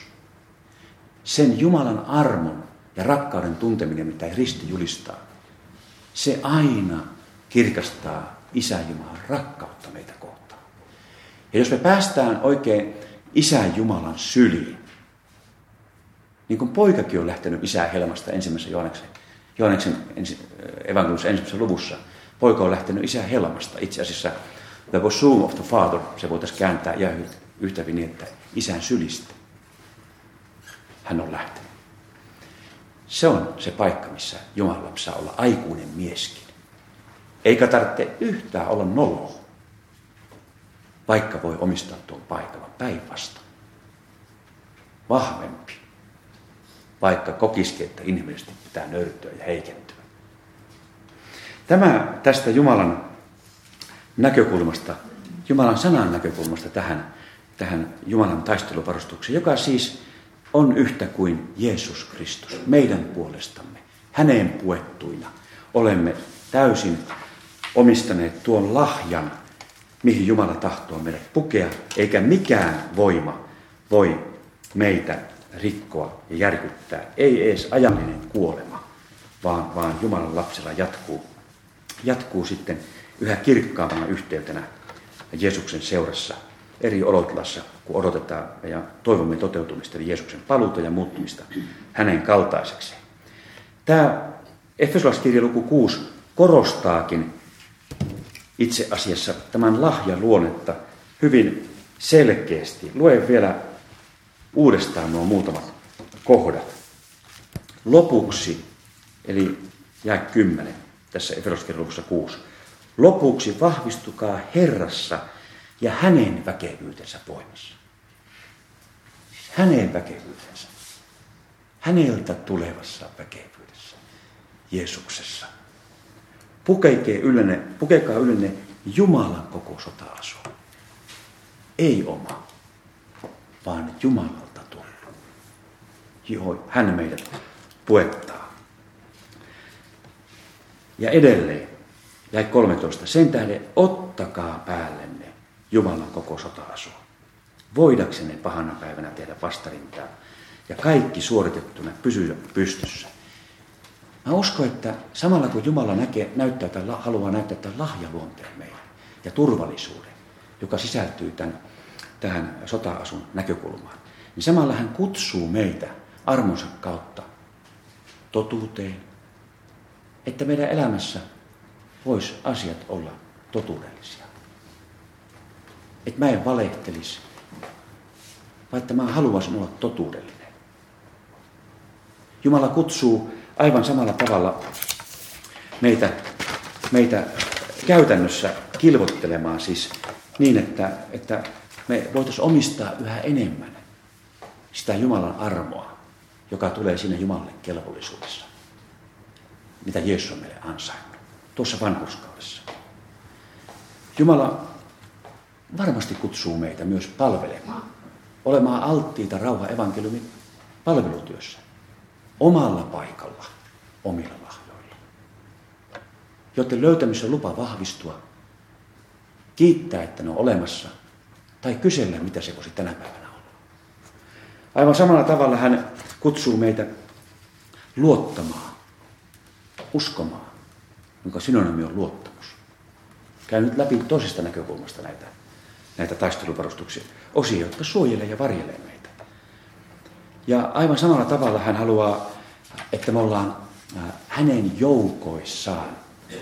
Sen Jumalan armon ja rakkauden tunteminen, mitä Risti julistaa, se aina kirkastaa Isä Jumalan rakkautta meitä kohtaan. Ja jos me päästään oikein Isä Jumalan syliin, niin kuin poikakin on lähtenyt Isää Helmasta ensimmäisessä Johanneksen Johanneksen ensi, evankeliumissa ensimmäisessä luvussa. Poika on lähtenyt isän helmasta. Itse asiassa the bosom of the father, se voitaisiin kääntää ja yhtä niin, että isän sylistä. Hän on lähtenyt. Se on se paikka, missä Jumalan lapsi saa olla aikuinen mieskin. Eikä tarvitse yhtään olla nolo, vaikka voi omistaa tuon paikalla päinvasta. Vahvempi vaikka kokisikin, että inhimillisesti pitää nöyrtyä ja heikentyä. Tämä tästä Jumalan näkökulmasta, Jumalan sanan näkökulmasta tähän, tähän Jumalan taisteluvarustukseen, joka siis on yhtä kuin Jeesus Kristus meidän puolestamme. Häneen puettuina olemme täysin omistaneet tuon lahjan, mihin Jumala tahtoo meidät pukea, eikä mikään voima voi meitä rikkoa ja järkyttää. Ei edes ajallinen kuolema, vaan, vaan Jumalan lapsella jatkuu, jatkuu sitten yhä kirkkaampana yhteytenä Jeesuksen seurassa eri olotilassa, kun odotetaan ja toivomme toteutumista, eli Jeesuksen paluuta ja muuttumista hänen kaltaisekseen. Tämä Efesolaiskirja luku 6 korostaakin itse asiassa tämän lahjaluonnetta hyvin selkeästi. Luen vielä uudestaan nuo muutamat kohdat. Lopuksi, eli jää kymmenen tässä Efesoskirjan 6. Lopuksi vahvistukaa Herrassa ja hänen väkevyytensä voimassa. Hänen väkevyytensä. Häneltä tulevassa väkevyydessä. Jeesuksessa. Yllenne, pukekaa yllenne Jumalan koko sota-asua. Ei oma vaan Jumalalta tullut. Joo, hän meidät puettaa. Ja edelleen, jäi 13. Sen tähden ottakaa päällenne Jumalan koko sota-asua. Voidaksenne pahana päivänä tehdä vastarintaa ja kaikki suoritettuna pysyä pystyssä. Mä uskon, että samalla kun Jumala näkee, näyttää tai haluaa näyttää tämän lahjaluonteen meille ja turvallisuuden, joka sisältyy tämän tähän sota-asun näkökulmaan, niin samalla hän kutsuu meitä armonsa kautta totuuteen, että meidän elämässä vois asiat olla totuudellisia. Että mä en valehtelisi, vaan että mä haluaisin olla totuudellinen. Jumala kutsuu aivan samalla tavalla meitä, meitä käytännössä kilvottelemaan siis niin, että, että me voitaisiin omistaa yhä enemmän sitä Jumalan armoa, joka tulee siinä Jumalalle kelvollisuudessa, mitä Jeesus on meille ansainnut tuossa vanhuskaudessa. Jumala varmasti kutsuu meitä myös palvelemaan, olemaan alttiita rauha evankeliumin palvelutyössä, omalla paikalla, omilla lahjoilla. Joten löytämissä on lupa vahvistua, kiittää, että ne on olemassa, tai kysellä, mitä se voisi tänä päivänä olla. Aivan samalla tavalla hän kutsuu meitä luottamaan, uskomaan, jonka synonyymi on luottamus. Käyn nyt läpi toisesta näkökulmasta näitä, näitä taisteluvarustuksia, osia, jotka suojelee ja varjelee meitä. Ja aivan samalla tavalla hän haluaa, että me ollaan äh, hänen joukoissaan,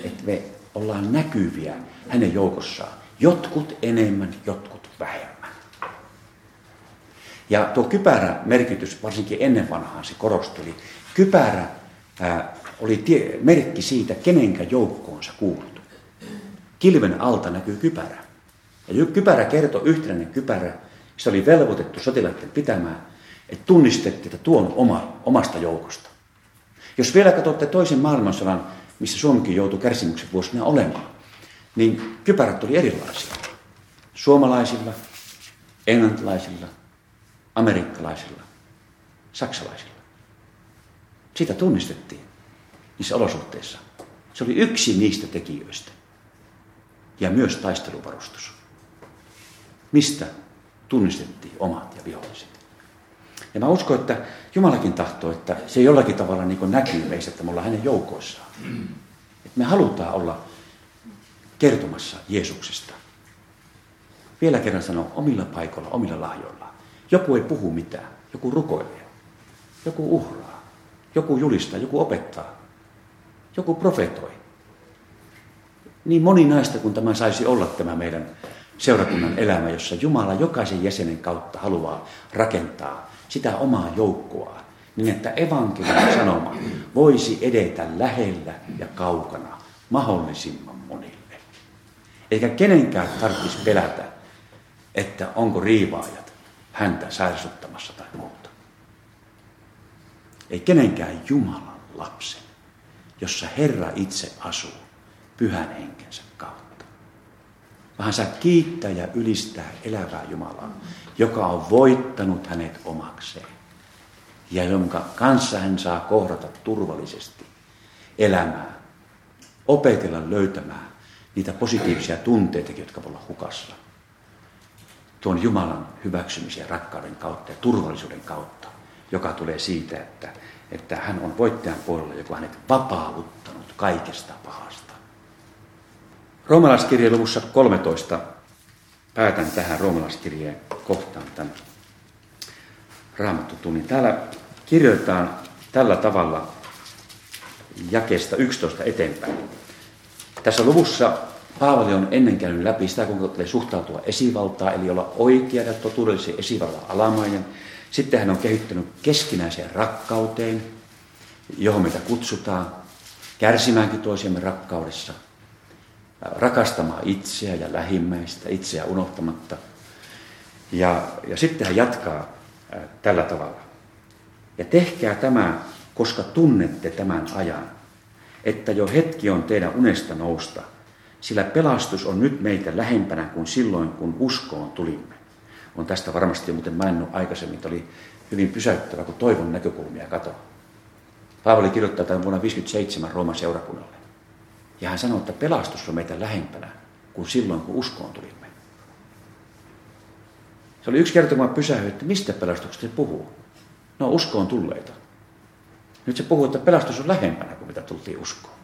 että me ollaan näkyviä hänen joukossaan. Jotkut enemmän, jotkut vähemmän. Ja tuo kypärä merkitys, varsinkin ennen vanhaan se korostui. Kypärä ää, oli tie, merkki siitä, kenenkä joukkoonsa kuultu. Kilven alta näkyy kypärä. Ja kypärä kertoi yhtenäinen kypärä, se oli velvoitettu sotilaiden pitämään, että tunnistettiin, että tuon oma, omasta joukosta. Jos vielä katsotte toisen maailmansodan, missä Suomikin joutui kärsimyksen vuosina olemaan, niin kypärät oli erilaisia. Suomalaisilla, englantilaisilla, amerikkalaisilla, saksalaisilla. Sitä tunnistettiin niissä olosuhteissa. Se oli yksi niistä tekijöistä. Ja myös taisteluvarustus. Mistä tunnistettiin omat ja viholliset. Ja mä uskon, että Jumalakin tahtoo, että se jollakin tavalla niin näkyy meissä, että me ollaan hänen joukoissaan. Että me halutaan olla kertomassa Jeesuksesta. Vielä kerran sanon, omilla paikoilla, omilla lahjoilla. Joku ei puhu mitään, joku rukoilee, joku uhraa, joku julistaa, joku opettaa, joku profetoi. Niin moninaista kuin tämä saisi olla tämä meidän seurakunnan elämä, jossa Jumala jokaisen jäsenen kautta haluaa rakentaa sitä omaa joukkoa, niin että evankeliumin sanoma voisi edetä lähellä ja kaukana mahdollisimman monille. Eikä kenenkään tarvitsisi pelätä, että onko riivaajat häntä särsuttamassa tai muuta. Ei kenenkään Jumalan lapsen, jossa Herra itse asuu pyhän henkensä kautta. Vaan saa kiittää ja ylistää elävää Jumalaa, joka on voittanut hänet omakseen ja jonka kanssa hän saa kohdata turvallisesti elämää, opetella löytämään niitä positiivisia tunteita, jotka voi olla hukassa. Tuon Jumalan hyväksymisen rakkauden kautta ja turvallisuuden kautta, joka tulee siitä, että, että hän on voittajan puolella, joka on hänet vapauttanut kaikesta pahasta. Roomalaiskirjeen luvussa 13 päätän tähän roomalaiskirjeen kohtaan tämän raamattutunnin. Täällä kirjoitetaan tällä tavalla jakeesta 11 eteenpäin. Tässä luvussa Paavali on ennen käynyt läpi sitä, kuinka tulee suhtautua esivaltaa, eli olla oikea ja totuudellisen esivallan alamainen. Sitten hän on kehittänyt keskinäiseen rakkauteen, johon meitä kutsutaan, kärsimäänkin toisiamme rakkaudessa, rakastamaan itseä ja lähimmäistä, itseä unohtamatta. Ja, ja sitten hän jatkaa tällä tavalla. Ja tehkää tämä, koska tunnette tämän ajan että jo hetki on teidän unesta nousta, sillä pelastus on nyt meitä lähempänä kuin silloin, kun uskoon tulimme. On tästä varmasti muuten maininnut aikaisemmin, että oli hyvin pysäyttävä, kun toivon näkökulmia kato. Paavali kirjoittaa tämän vuonna 57 Rooman seurakunnalle. Ja hän sanoo, että pelastus on meitä lähempänä kuin silloin, kun uskoon tulimme. Se oli yksi kerta, kun että mistä pelastuksesta se puhuu. No uskoon tulleita. Nyt se puhuu, että pelastus on lähempänä kuin mitä tultiin uskoon.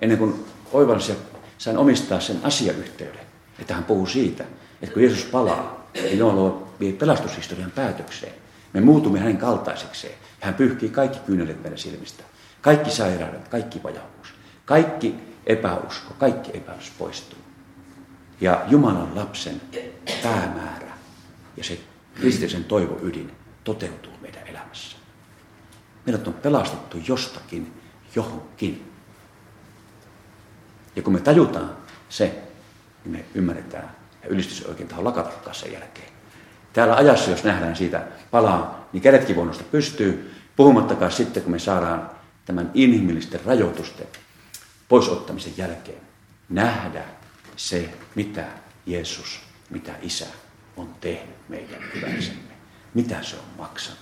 Ennen kuin oivalsi ja sain omistaa sen asiayhteyden, että hän puhuu siitä, että kun Jeesus palaa, niin Jumala vie pelastushistorian päätökseen. Me muutumme hänen kaltaisekseen. Hän pyyhkii kaikki kyynelet meidän silmistä. Kaikki sairaudet, kaikki vajavuus, kaikki epäusko, kaikki epäilys poistuu. Ja Jumalan lapsen päämäärä ja se kristillisen toivo ydin toteutuu meidän elämässä. Meidät on pelastettu jostakin johonkin. Ja kun me tajutaan se, niin me ymmärretään ja ylistys oikein taho lakatakaan sen jälkeen. Täällä ajassa, jos nähdään siitä palaa, niin kädetkin voi pystyy, puhumattakaan sitten, kun me saadaan tämän inhimillisten rajoitusten poisottamisen jälkeen nähdä se, mitä Jeesus, mitä Isä on tehnyt meidän hyväksemme. Mitä se on maksanut,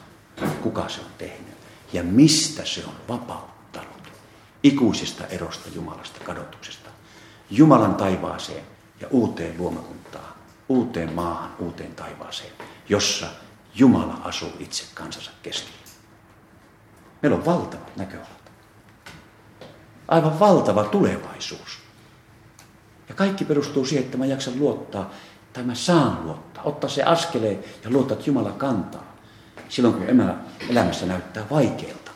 kuka se on tehnyt ja mistä se on vapauttanut ikuisesta erosta Jumalasta, kadotuksesta. Jumalan taivaaseen ja uuteen luomakuntaan, uuteen maahan, uuteen taivaaseen, jossa Jumala asuu itse kansansa keskellä. Meillä on valtavat näköalat. Aivan valtava tulevaisuus. Ja kaikki perustuu siihen, että mä jaksan luottaa, tai mä saan luottaa, ottaa se askeleen ja luottaa, että Jumala kantaa. Silloin kun elämässä näyttää vaikealta.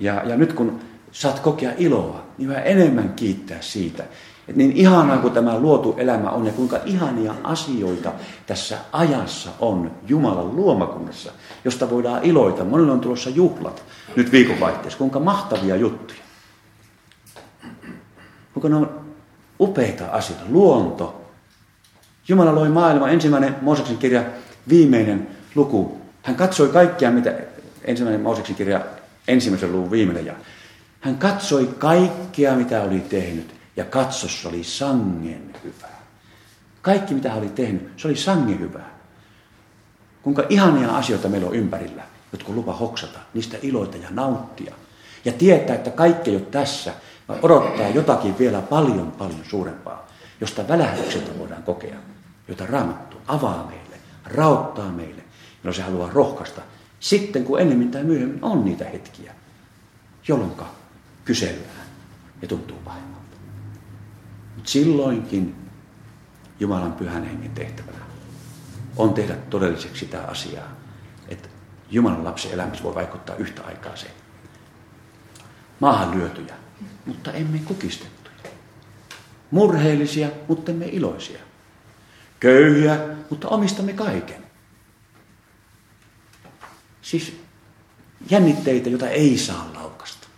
Ja, ja nyt kun saat kokea iloa, niin vähän enemmän kiittää siitä, että niin ihanaa kuin tämä luotu elämä on ja kuinka ihania asioita tässä ajassa on Jumalan luomakunnassa, josta voidaan iloita. Monilla on tulossa juhlat nyt viikonvaihteessa. Kuinka mahtavia juttuja. Kuinka ne on upeita asioita. Luonto. Jumala loi maailman. Ensimmäinen Mooseksen kirja, viimeinen luku. Hän katsoi kaikkia, mitä ensimmäinen Mooseksen kirja, ensimmäisen luvun viimeinen ja hän katsoi kaikkea, mitä oli tehnyt, ja katsossa oli sangen hyvää. Kaikki, mitä hän oli tehnyt, se oli sangen hyvää. Kuinka ihania asioita meillä on ympärillä, jotka lupa hoksata, niistä iloita ja nauttia. Ja tietää, että kaikki ole tässä, vaan odottaa jotakin vielä paljon, paljon suurempaa, josta välähdykseltä voidaan kokea, jota raamattu avaa meille, rauttaa meille, jolloin se haluaa rohkaista. Sitten, kun ennemmin tai myöhemmin on niitä hetkiä, jolloin kysellään ja tuntuu pahemmalta. Mutta silloinkin Jumalan pyhän hengen tehtävänä on tehdä todelliseksi sitä asiaa, että Jumalan lapsen elämässä voi vaikuttaa yhtä aikaa se. Maahan lyötyjä, mutta emme kukistettuja. Murheellisia, mutta emme iloisia. Köyhiä, mutta omistamme kaiken. Siis jännitteitä, joita ei saa laukasta,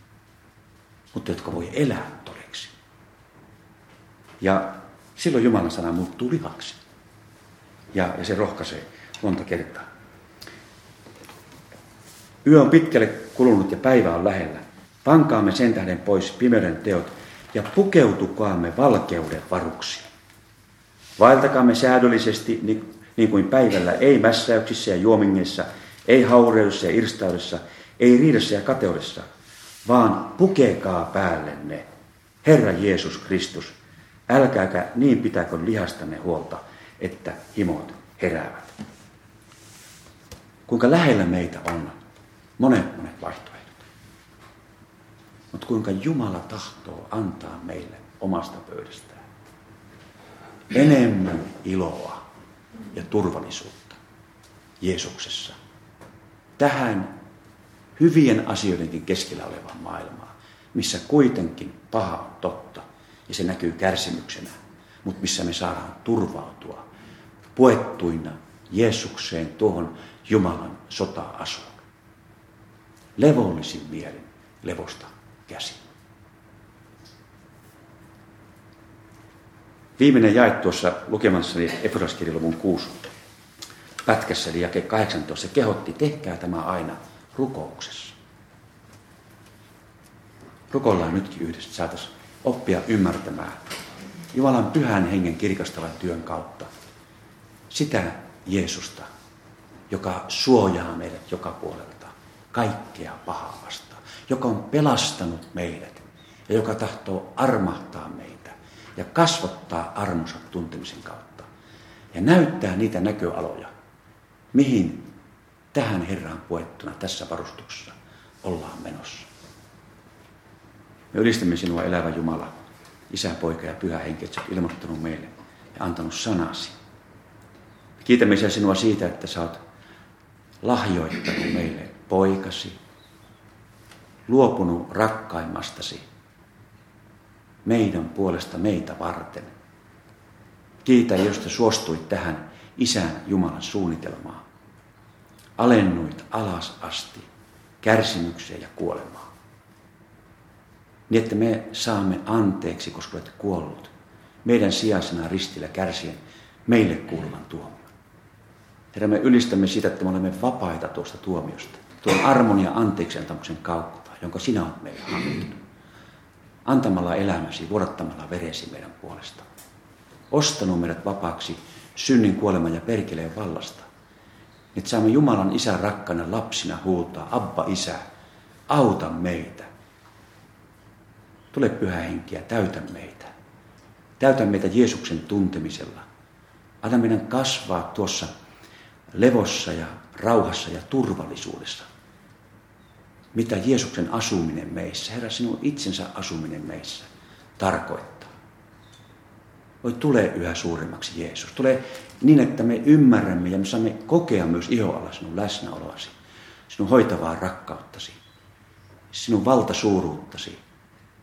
mutta jotka voi elää todeksi. Ja silloin Jumalan sana muuttuu lihaksi. Ja, ja se rohkaisee monta kertaa. Yö on pitkälle kulunut ja päivä on lähellä. Pankaamme sen tähden pois pimeyden teot ja pukeutukaamme valkeuden varuksi. Vaeltakaamme säädöllisesti niin, niin kuin päivällä, ei mässäyksissä ja juomingeissa, ei haureudessa ja irstaudessa, ei riidessä ja kateudessa, vaan pukekaa päällenne Herra Jeesus Kristus. Älkääkä niin pitäkö lihastanne huolta, että himot heräävät. Kuinka lähellä meitä on monet monet vaihtoehdot. Mutta kuinka Jumala tahtoo antaa meille omasta pöydästään enemmän iloa ja turvallisuutta Jeesuksessa. Tähän hyvien asioidenkin keskellä olevaan maailmaan, missä kuitenkin paha on totta ja se näkyy kärsimyksenä, mutta missä me saadaan turvautua puettuina Jeesukseen tuohon Jumalan sota-asuun. Levollisin mielin levosta käsin. Viimeinen jae tuossa lukemassani Efraskirjaluvun 6 pätkässä, eli jake 18, kehotti, tehkää tämä aina rukouksessa. Rukoillaan nytkin yhdessä, saataisiin oppia ymmärtämään Jumalan pyhän hengen kirkastavan työn kautta sitä Jeesusta, joka suojaa meidät joka puolelta kaikkea pahaa vastaan, joka on pelastanut meidät ja joka tahtoo armahtaa meitä ja kasvattaa armonsa tuntemisen kautta ja näyttää niitä näköaloja, mihin tähän Herraan puettuna tässä varustuksessa ollaan menossa. Me ylistämme sinua elävä Jumala, Isä, Poika ja Pyhä Henki, että ilmoittanut meille ja antanut sanasi. Me kiitämme Isä sinua siitä, että sä oot lahjoittanut meille poikasi, luopunut rakkaimmastasi meidän puolesta meitä varten. Kiitä, josta suostuit tähän Isän Jumalan suunnitelmaan. Alennuit alas asti kärsimykseen ja kuolemaan. Niin, että me saamme anteeksi, koska olet kuollut meidän sijaisena ristillä kärsien meille kuuluvan tuomion. Herra, me ylistämme sitä, että me olemme vapaita tuosta tuomiosta, tuon armon ja anteeksi antamuksen kautta, jonka sinä olet meille hankkinut. Antamalla elämäsi, vuodattamalla veresi meidän puolesta. Ostanut meidät vapaaksi synnin, kuoleman ja perkeleen vallasta. Että saamme Jumalan isän rakkana lapsina huutaa, Abba isä, auta meitä. Tule pyhä henkiä, täytä meitä. Täytä meitä Jeesuksen tuntemisella. Anna meidän kasvaa tuossa levossa ja rauhassa ja turvallisuudessa. Mitä Jeesuksen asuminen meissä, Herra sinun itsensä asuminen meissä tarkoittaa. Voi tulee yhä suuremmaksi Jeesus. Tulee niin, että me ymmärrämme ja me saamme kokea myös ihoalla sinun läsnäoloasi, sinun hoitavaa rakkauttasi, sinun valtasuuruuttasi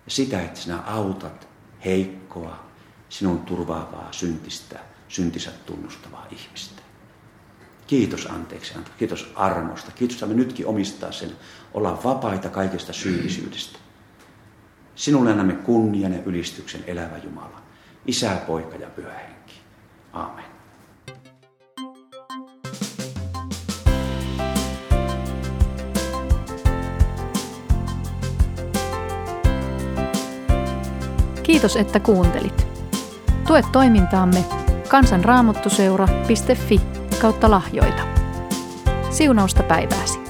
ja sitä, että sinä autat heikkoa, sinun turvaavaa syntistä, syntisä tunnustavaa ihmistä. Kiitos anteeksi, kiitos armosta. Kiitos, että me nytkin omistaa sen, olla vapaita kaikesta syyllisyydestä. Sinulle annamme kunnian ja ylistyksen elävä Jumala, Isä, Poika ja Pyhä Henki. Aamen. Kiitos, että kuuntelit. Tue toimintaamme kansanraamottuseura.fi kautta lahjoita. Siunausta päivääsi.